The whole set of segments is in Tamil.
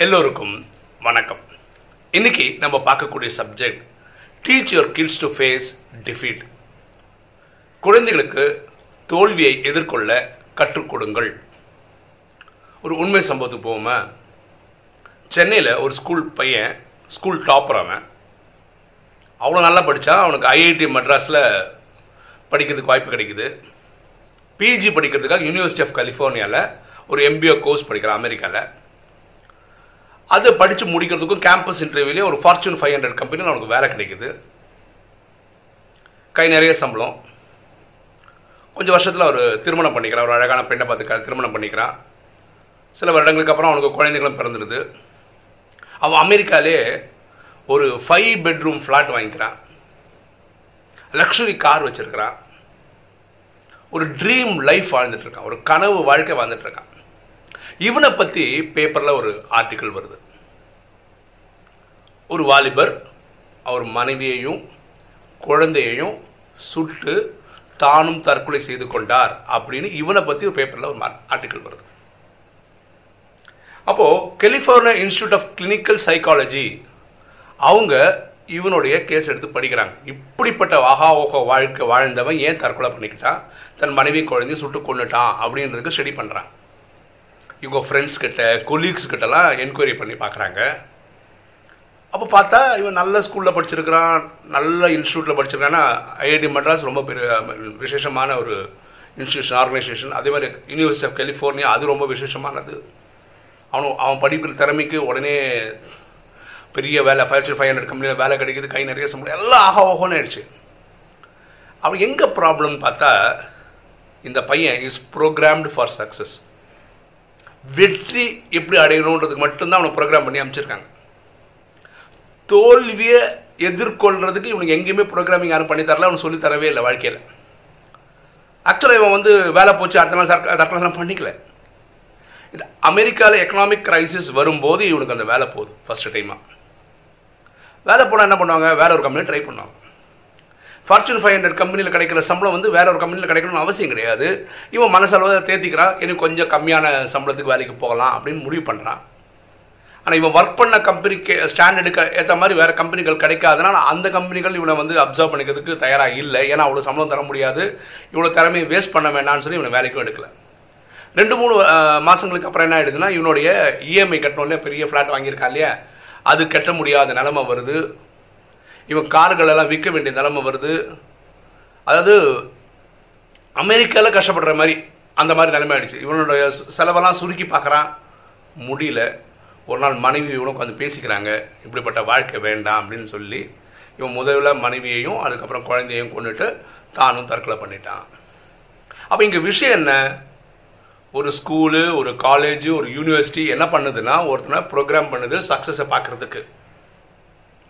எல்லோருக்கும் வணக்கம். இன்னைக்கு நம்ம பார்க்கக்கூடிய subject teach your kids to face defeat குழந்தைகளுக்கு தோல்வியை எதிர்கொள்ள கற்றுக் கொடுங்கள். ஒரு உண்மை சம்பவத்துக்கு போவோமா? சென்னையில் ஒரு ஸ்கூல் பையன் ஸ்கூல் டாப்பர் அவன். அவ்வளோ நல்லா படித்தான் அவனுக்கு ஐஐடி மெட்ராஸில் படிக்கிறதுக்கு வாய்ப்பு கிடைக்குது. பிஜி படிக்கிறதுக்காக யூனிவர்சிட்டி ஆஃப் கலிஃபோர்னியாவில் ஒரு எம்பிஓ கோர்ஸ் படிக்கிறான் அமெரிக்காவில் அது படித்து முடிக்கிறதுக்கும் கேம்பஸ் இன்டர்வியூலேயே ஒரு ஃபார்ச்சூன் ஃபைவ் ஹண்ட்ரட் கம்பெனியில் அவனுக்கு வேலை கிடைக்குது. கை நிறைய சம்பளம். கொஞ்சம் வருஷத்தில் அவர் திருமணம் பண்ணிக்கிறான் ஒரு அழகான பெண்ணை பார்த்து திருமணம் பண்ணிக்கிறான் சில வருடங்களுக்கு அப்புறம் அவனுக்கு குழந்தைகளும் பிறந்துடுது. அவன் அமெரிக்காலே ஒரு ஃபைவ் பெட்ரூம் ஃப்ளாட் வாங்கிக்கிறான். லக்ஸுரி கார் வச்சுருக்கிறான் ஒரு ட்ரீம் லைஃப் வாழ்ந்துட்டுருக்கான் ஒரு கனவு வாழ்க்கை வாழ்ந்துட்டுருக்கான் இவனை பற்றி பேப்பரில் ஒரு ஆர்டிக்கிள் வருது. ஒரு வாலிபர் அவர் மனைவியையும் குழந்தையையும் சுட்டு தானும் தற்கொலை செய்து கொண்டார் அப்படின்னு இவனை பற்றி ஒரு பேப்பரில் ஒரு ஆர்டிக்கிள் வருது. அப்போது California institute of clinical psychology அவங்க இவனுடைய கேஸ் எடுத்து படிக்கிறாங்க. இப்படிப்பட்ட வாகா ஓகோ வாழ்க்கை வாழ்ந்தவன் ஏன் தற்கொலை பண்ணிக்கிட்டான்? தன் மனைவி குழந்தையும் சுட்டு கொண்டுட்டான் அப்படின்றதுக்கு ஸ்டடி பண்ணுறாங்க இவங்க ஃப்ரெண்ட்ஸ் கிட்ட கொலீக்ஸ் கிட்டலாம் என்கொயரி பண்ணி பார்க்குறாங்க அப்போ பார்த்தா இவன் நல்ல ஸ்கூலில் படிச்சிருக்கிறான் நல்ல இன்ஸ்டியூட்டில் படிச்சிருக்கான்னா ஐஐடி மெட்ராஸ் ரொம்ப பெரிய விசேஷமான ஒரு இன்ஸ்டியூஷன் ஆர்கனைசேஷன் அதே மாதிரி யூனிவர்சிட்டி ஆஃப் கலிஃபோர்னியா அது ரொம்ப விசேஷமானது. அவனும் அவன் படிக்கிற திறமைக்கு உடனே பெரிய வேலை ஃபைவ் ஃபைவ் ஹண்ட்ரட் கம்பெனியில் வேலை கிடைக்குது கை நிறைய சம்பளம் எல்லாம் ஆக ஓகோன்னு ஆயிடுச்சு. அவன் எங்கே ப்ராப்ளம்னு பார்த்தா இந்த பையன் இஸ் ப்ரோக்ராம்டு ஃபார் சக்ஸஸ் வெற்றி எப்படி அடையணுன்றதுக்கு மட்டும்தான் அவனை ப்ரோக்ராம் பண்ணி அமைச்சிருக்காங்க தோல்வியை எதிர்கொள்றதுக்கு இவனுக்கு எங்கேயுமே ப்ரோக்ராமிங் யாரும் பண்ணி தரல அவனுக்கு சொல்லி தரவே இல்லை வாழ்க்கையில். ஆக்சுவலாக இவன் வந்து வேலை போச்சு அடுத்த நாள் தற்கொலை பண்ணிக்கல. இந்த அமெரிக்காவில் எக்கனாமிக் கிரைசிஸ் வரும்போது இவனுக்கு அந்த வேலை போகுது ஃபர்ஸ்ட் டைமாக வேலை போனால் என்ன பண்ணுவாங்க? வேற ஒரு கம்பெனி ட்ரை பண்ணுவாங்க. ஃபார்ச்சூன் ஃபைவ் ஹண்ட்ரட் கம்பெனியில் கிடைக்கிற சம்பளம் வந்து வேற ஒரு கம்பெனியில் கிடைக்கணும்னு அவசியம் கிடையாது. இவன் மனசளவு தேர்த்திக்கிறான் எனக்கு கொஞ்சம் கம்மியான சம்பளத்துக்கு வேலைக்கு போகலாம் அப்படின்னு முடிவு பண்ணுறான் ஆனால் இவன் ஒர்க் பண்ண கம்பெனிக்கு ஸ்டாண்டர்டுக்கு ஏற்ற மாதிரி வேறு கம்பெனிகள் கிடைக்காதனால அந்த கம்பெனிகள் இவனை வந்து அப்சர்வ் பண்ணிக்கிறதுக்கு தயாராக இல்லை. ஏன்னா அவ்வளோ சம்பளம் தர முடியாது. இவ்வளோ திறமையை வேஸ்ட் பண்ண வேண்டாம்னு சொல்லி இவனை வேலைக்கும் எடுக்கல. ரெண்டு மூணு மாதங்களுக்கு அப்புறம் என்ன ஆயிடுதுன்னா இவனுடைய இஎம்ஐ கட்டணும் இல்லையா பெரிய ஃப்ளாட் வாங்கியிருக்கா இல்லையா? அது கட்ட முடியாத நிலமை வருது. இவன் கார்கள் எல்லாம் விற்க வேண்டிய நிலமை வருது. அதாவது அமெரிக்காவில் கஷ்டப்படுற மாதிரி அந்த மாதிரி நிலைமை ஆயிடுச்சு. இவனுடைய செலவெல்லாம் சுருக்கி பார்க்குறான். முடியல. ஒரு நாள் மனைவி இவனும் உட்காந்து பேசிக்கிறாங்க. இப்படிப்பட்ட வாழ்க்கை வேண்டாம் அப்படின்னு சொல்லி இவன் முதல்ல மனைவியையும் அதுக்கப்புறம் குழந்தையையும் கொண்டுட்டு தானும் தற்கொலை பண்ணிட்டான். அப்போ இங்கே விஷயம் என்ன? ஒரு ஸ்கூலு ஒரு காலேஜு ஒரு யூனிவர்சிட்டி என்ன பண்ணுதுன்னா ஒருத்தனை ப்ரோக்ராம் பண்ணுது சக்ஸஸை பார்க்கறதுக்கு.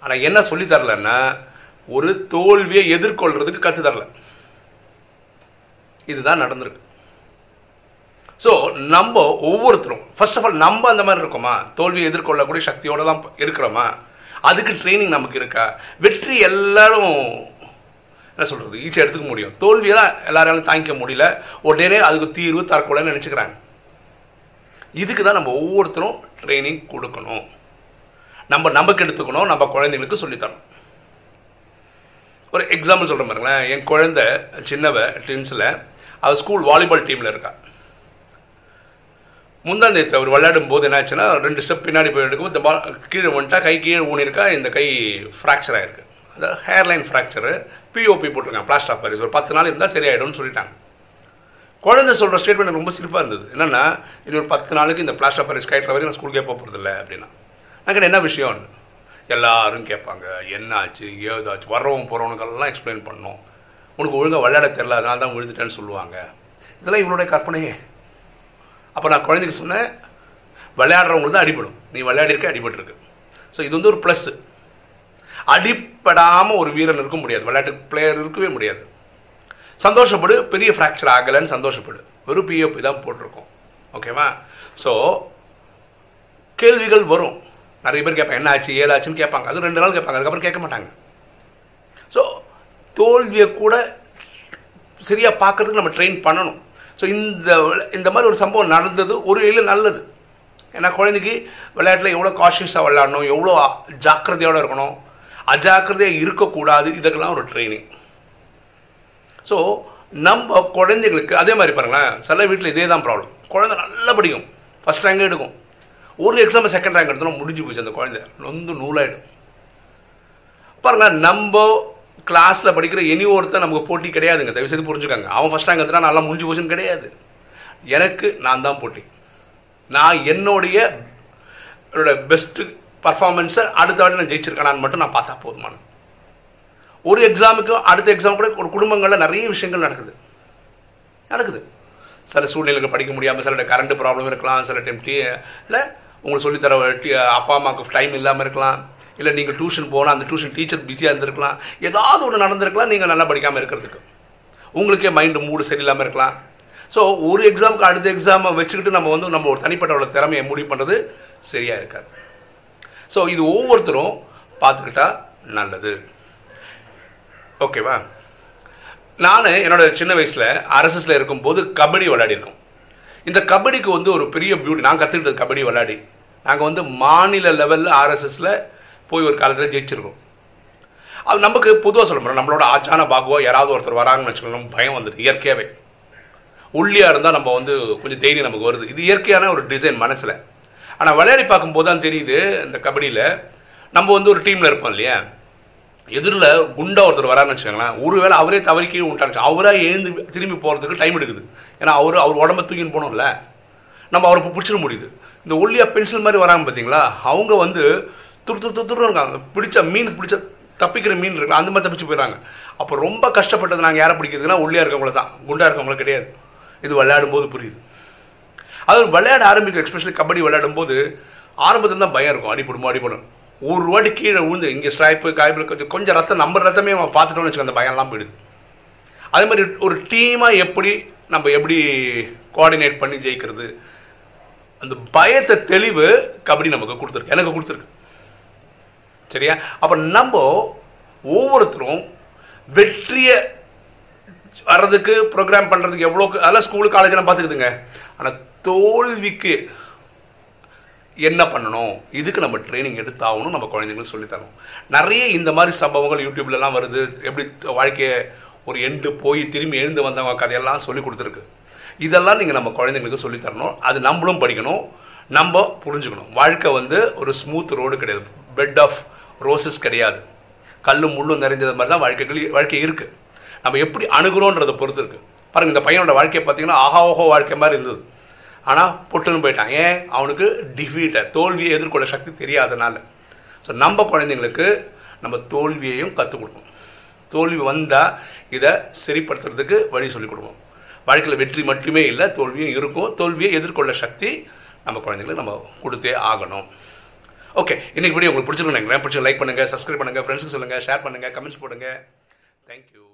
ஆனால் என்ன சொல்லி தரலன்னா ஒரு தோல்வியை எதிர்கொள்றதுக்கு கற்று தரல. இதுதான் நடந்திருக்கு. ஸோ நம்ம ஒவ்வொருத்தரும் ஃபர்ஸ்ட் ஆஃப் ஆல் நம்ம அந்த மாதிரி இருக்கோமா? தோல்வியை எதிர்கொள்ளக்கூடிய சக்தியோடு தான் இருக்கிறோமா? அதுக்கு ட்ரைனிங் நமக்கு இருக்கா? வெற்றி எல்லாரும் என்ன சொல்கிறது ஈஸியாக எடுத்துக்க முடியும். தோல்வியெல்லாம் எல்லாராலும் தாங்கிக்க முடியல. உடனே அதுக்கு தீர்வு தரக்கூடாதுன்னு நினச்சிக்கிறாங்க. இதுக்கு தான் நம்ம ஒவ்வொருத்தரும் ட்ரைனிங் கொடுக்கணும். நம்ம நமக்கு எடுத்துக்கணும் நம்ம குழந்தைங்களுக்கு சொல்லித்தரணும். ஒரு எக்ஸாம்பிள் சொல்கிறேன் பாருங்களேன். என் குழந்தை சின்னவ டென்ஸில் அவள் ஸ்கூல் வாலிபால் டீமில் இருக்கா. முந்தா நேற்று அவர் விளையாடும் போது என்ன ஆச்சுன்னா ரெண்டு ஸ்டெப் பின்னாடி போய் எடுக்கும் இந்த பால் கீழே வந்துட்டா கை கீழே ஊனிருக்கா இந்த கை ஃப்ராக்சர் ஆயிருக்கு. அந்த ஹேர்லைன் ஃப்ராக்சரு பிஓபி போட்டிருக்காங்க பிளாஸ்ட் ஆஃப் பாரிஸ் ஒரு பத்து நாள் இருந்தால் சரியாயிடும்னு சொல்லிட்டாங்க. குழந்தை சொல்கிற ஸ்டேட்மெண்ட் ரொம்ப சிரிப்பாக இருந்தது. என்னென்னா இன்னொரு பத்து நாளுக்கு இந்த பிளாஸ்ட் ஆஃப் பாரிஸ் கைட்டுற வரைக்கும் நான் ஸ்கூலுக்கே போக போகிறதில்ல அப்படின்னா. அங்கே என்ன விஷயம்னு எல்லாரும் கேட்பாங்க என்னாச்சு? ஏதாச்சு? வர்றவங்க போகிறவனுக்கெல்லாம் எக்ஸ்பிளைன் பண்ணோம். உனக்கு ஒழுங்காக விளையாட தெரில அதனால தான் விழுந்துட்டேன்னு சொல்லுவாங்க. இதெல்லாம் இவனுடைய கற்பனையே. அப்போ நான் குழந்தைக்கு சொன்னேன் விளையாடுறவங்களுக்கு தான் அடிபடும். நீ விளையாடிருக்க அடிபட்டுருக்கு. ஸோ இது வந்து ஒரு ப்ளஸ்ஸு அடிப்படாமல் ஒரு வீரன் இருக்க முடியாது. விளையாட்டு பிளேயர் இருக்கவே முடியாது. சந்தோஷப்படு. பெரிய ஃப்ராக்சர் ஆகலைன்னு சந்தோஷப்படு. வெறும் பிஎப்பி தான் போட்டிருக்கோம். ஓகேவா ஸோ கேள்விகள் வரும். நிறைய பேர் கேட்பாங்க என்ன ஆச்சு ஏதாச்சுன்னு கேட்பாங்க. அது ரெண்டு நாள் கேட்பாங்க அதுக்கப்புறம் கேட்க மாட்டாங்க. ஸோ தோல்வியை கூட சரியாக பார்க்கறதுக்கு நம்ம ட்ரெயின் பண்ணணும். ஸோ இந்த இந்த மாதிரி ஒரு சம்பவம் நடந்தது ஒரு வழியில் நல்லது. ஏன்னா குழந்தைக்கு விளையாட்டில் எவ்வளோ காஷியஸாக விளையாடணும் எவ்வளோ ஜாக்கிரதையோடு இருக்கணும். அஜாக்கிரதையாக இருக்கக்கூடாது இதுக்கெல்லாம் ஒரு ட்ரைனிங் ஸோ நம்ம குழந்தைங்களுக்கு அதே மாதிரி பாருங்களேன் சில வீட்டில் இதே தான் ப்ராப்ளம் குழந்தை நல்லா படிக்கும். ஃபஸ்ட் ரேங்க் எடுக்கும். ஒரு எக்ஸாம் செகண்ட் ரேங்க் எடுத்தோம்னா முடிஞ்சு போச்சு அந்த குழந்தை. நொந்து நூலாயிடும். பாருங்கள் நம்ம கிளாஸில் படிக்கிற இனி ஒருத்தர் நமக்கு போட்டி கிடையாதுங்க. தயவு செய்து புரிஞ்சுக்காங்க. அவன் ஃபஸ்ட் ரேங்க் எடுத்துனா நல்லா முடிஞ்சு போச்சுன்னு கிடையாது. எனக்கு நான் தான் போட்டி. நான் என்னுடைய என்னோட பெஸ்ட்டு பர்ஃபார்மன்ஸை அடுத்த வாட்டி நான் ஜெயிச்சிருக்கேனான்னு மட்டும் நான் பார்த்தா போதுமான ஒரு எக்ஸாமுக்கு அடுத்த எக்ஸாம் கூட ஒரு குடும்பங்களில் நிறைய விஷயங்கள் நடக்குது. நடக்குது. சில சூழ்நிலைகள் படிக்க முடியாமல் சில கரண்ட் ப்ராப்ளம் இருக்கலாம் சில டைம் டீ இல்லை உங்களுக்கு சொல்லித்தர அப்பா அம்மாவுக்கு டைம் இல்லாமல் இருக்கலாம். இல்லை நீங்கள் டியூஷன் போனால் அந்த டியூஷன் டீச்சர் பிஸியாக இருந்திருக்கலாம். ஏதாவது ஒன்று நடந்திருக்கலாம் நீங்கள் நல்லா படிக்காமல் இருக்கிறதுக்கு. உங்களுக்கே மைண்டு மூடு சரியில்லாமல் இருக்கலாம். ஸோ ஒரு எக்ஸாமுக்கு அடுத்த எக்ஸாமை வச்சுக்கிட்டு நம்ம வந்து நம்ம ஒரு தனிப்பட்ட ஒரு திறமையை முடிவு பண்ணுறது சரியாக இருக்காது. ஸோ இது ஒவ்வொருத்தரும் பார்த்துக்கிட்டா நல்லது. ஓகேவா நான் என்னோட சின்ன வயசில் அரசஸில் இருக்கும்போது கபடி விளையாடிருக்கோம். இந்த கபடிக்கு வந்து ஒரு பெரிய பியூட்டி நான் கற்றுக்கிட்டது கபடி விளையாடி. நாங்கள் வந்து மாநில லெவலில் ஆர்எஸ்எஸில் போய் ஒரு காலத்தில் ஜெயிச்சிருக்கோம். அது நமக்கு பொதுவாக சொல்ல முடியும் நம்மளோட ஆச்சான பாகுவா யாராவது ஒருத்தர் வராங்கன்னு வச்சுக்கணும் பயம் வந்துடுது இயற்கையாகவே உள்ளியாக இருந்தால் நம்ம வந்து கொஞ்சம் தைரியம் நமக்கு வருது. இது இயற்கையான ஒரு டிசைன் மனசில். ஆனால் விளையாடி பார்க்கும்போது தான் தெரியுது இந்த கபடியில் நம்ம வந்து ஒரு டீமில் இருப்போம் இல்லையா? எதிரில் குண்டா ஒருத்தர் வரான்னு வச்சுக்கோங்களேன் ஒருவேளை அவரே தவறி கீழே விட்டாங்க அவராக எழுந்து திரும்பி போகிறதுக்கு டைம் எடுக்குது. ஏன்னா அவர் அவர் உடம்ப தூக்கின்னு போனோம்ல நம்ம அவரை பிடிச்சிட முடியுது. இந்த ஒல்லியா பென்சில் மாதிரி வராங்க பார்த்தீங்களா அவங்க வந்து துரு துரு துரு இருக்காங்க. பிடிச்ச மீன் பிடிச்ச தப்பிக்கிற மீன் இருக்குல்ல அந்த மாதிரி தப்பிச்சு போயிடறாங்க. அப்போ ரொம்ப கஷ்டப்பட்டது நாங்கள் யாரை பிடிக்கிறதுனா ஒல்லியாக இருக்கவங்கள தான். குண்டா இருக்கவங்கள கிடையாது. இது விளையாடும் போது புரியுது. அது விளையாட ஆரம்பிக்கும் எஸ்பெஷலி கபடி விளையாடும் போது ஆரம்பத்தில் தான் பயம் இருக்கும். அடிபடுமோ அடிப்படும் ஒரு வாட்டி கீழே விழுந்து இங்கே ஸ்ட்ரைப்பு காய்பில் கொஞ்சம் கொஞ்சம் ரத்தம் நம்ம ரத்தமே அவன் பார்த்துட்டோம்னு வச்சுக்கோ அந்த பயம்லாம் போயிடுது. அதே மாதிரி ஒரு டீமாக எப்படி நம்ம எப்படி கோஆர்டினேட் பண்ணி ஜெயிக்கிறது? அந்த பயத்தை தெளிவு கபடி நமக்கு கொடுத்துருக்கு. எனக்கு கொடுத்துருக்கு. சரியா? அப்போ நம்ம ஒவ்வொருத்தரும் வெற்றியை வர்றதுக்கு ப்ரோக்ராம் பண்ணுறதுக்கு எவ்வளோ அதெல்லாம் ஸ்கூலு காலேஜெல்லாம் பார்த்துக்குதுங்க. ஆனால் தோல்விக்கு என்ன பண்ணணும்? இதுக்கு நம்ம ட்ரைனிங் எடுத்தாகணும் நம்ம குழந்தைங்களுக்கு சொல்லித் தரணும் நிறைய இந்த மாதிரி சம்பவங்கள் யூடியூப்லலாம் வருது. எப்படி வாழ்க்கையை ஒரு எண்டு போய் திரும்பி எழுந்து வந்தவங்க கதையெல்லாம் சொல்லி கொடுத்துருக்கு. இதெல்லாம் நீங்கள் நம்ம குழந்தைங்களுக்கு சொல்லித்தரணும் அது நம்மளும் படிக்கணும். நம்ம புரிஞ்சுக்கணும். வாழ்க்கை வந்து ஒரு ஸ்மூத் ரோடு கிடையாது. பெட் ஆஃப் ரோசஸ் கிடையாது. கல்லும் முள்ளும் நிறைஞ்சது மாதிரி தான் வாழ்க்கைகள் வாழ்க்கை இருக்குது நம்ம எப்படி அணுகிறோன்றதை பொறுத்து இருக்குது பாருங்கள் இந்த பையனோட வாழ்க்கையை பார்த்தீங்கன்னா ஆஹா ஓஹோ வாழ்க்கை மாதிரி இருந்தது. ஆனால் புட்டுன்னு போயிட்டான். ஏன்? அவனுக்கு டிஃபீட்டை தோல்வியை எதிர்கொள்ள சக்தி தெரியாதனால. ஸோ நம்ம குழந்தைங்களுக்கு நம்ம தோல்வியையும் கற்றுக் கொடுக்கணும் தோல்வி வந்தால் இதை சரிப்படுத்துறதுக்கு வழி சொல்லிக் கொடுக்கணும் வாழ்க்கையில் வெற்றி மட்டுமே இல்லை தோல்வியும் இருக்கும். தோல்வியை எதிர்கொள்ள சக்தி நம்ம குழந்தைங்களுக்கு நம்ம கொடுத்தே ஆகணும். ஓகே இன்றைக்கி வீடியோ உங்களுக்கு பிடிச்சிருக்கணும் நினைக்கிறேன். பிடிச்சி லைக் பண்ணுங்கள் சப்ஸ்கிரைப் பண்ணுங்கள் ஃப்ரெண்ட்ஸுக்கு சொல்லுங்கள் ஷேர் பண்ணுங்கள் கமெண்ட்ஸ் போடுங்க. தேங்க்யூ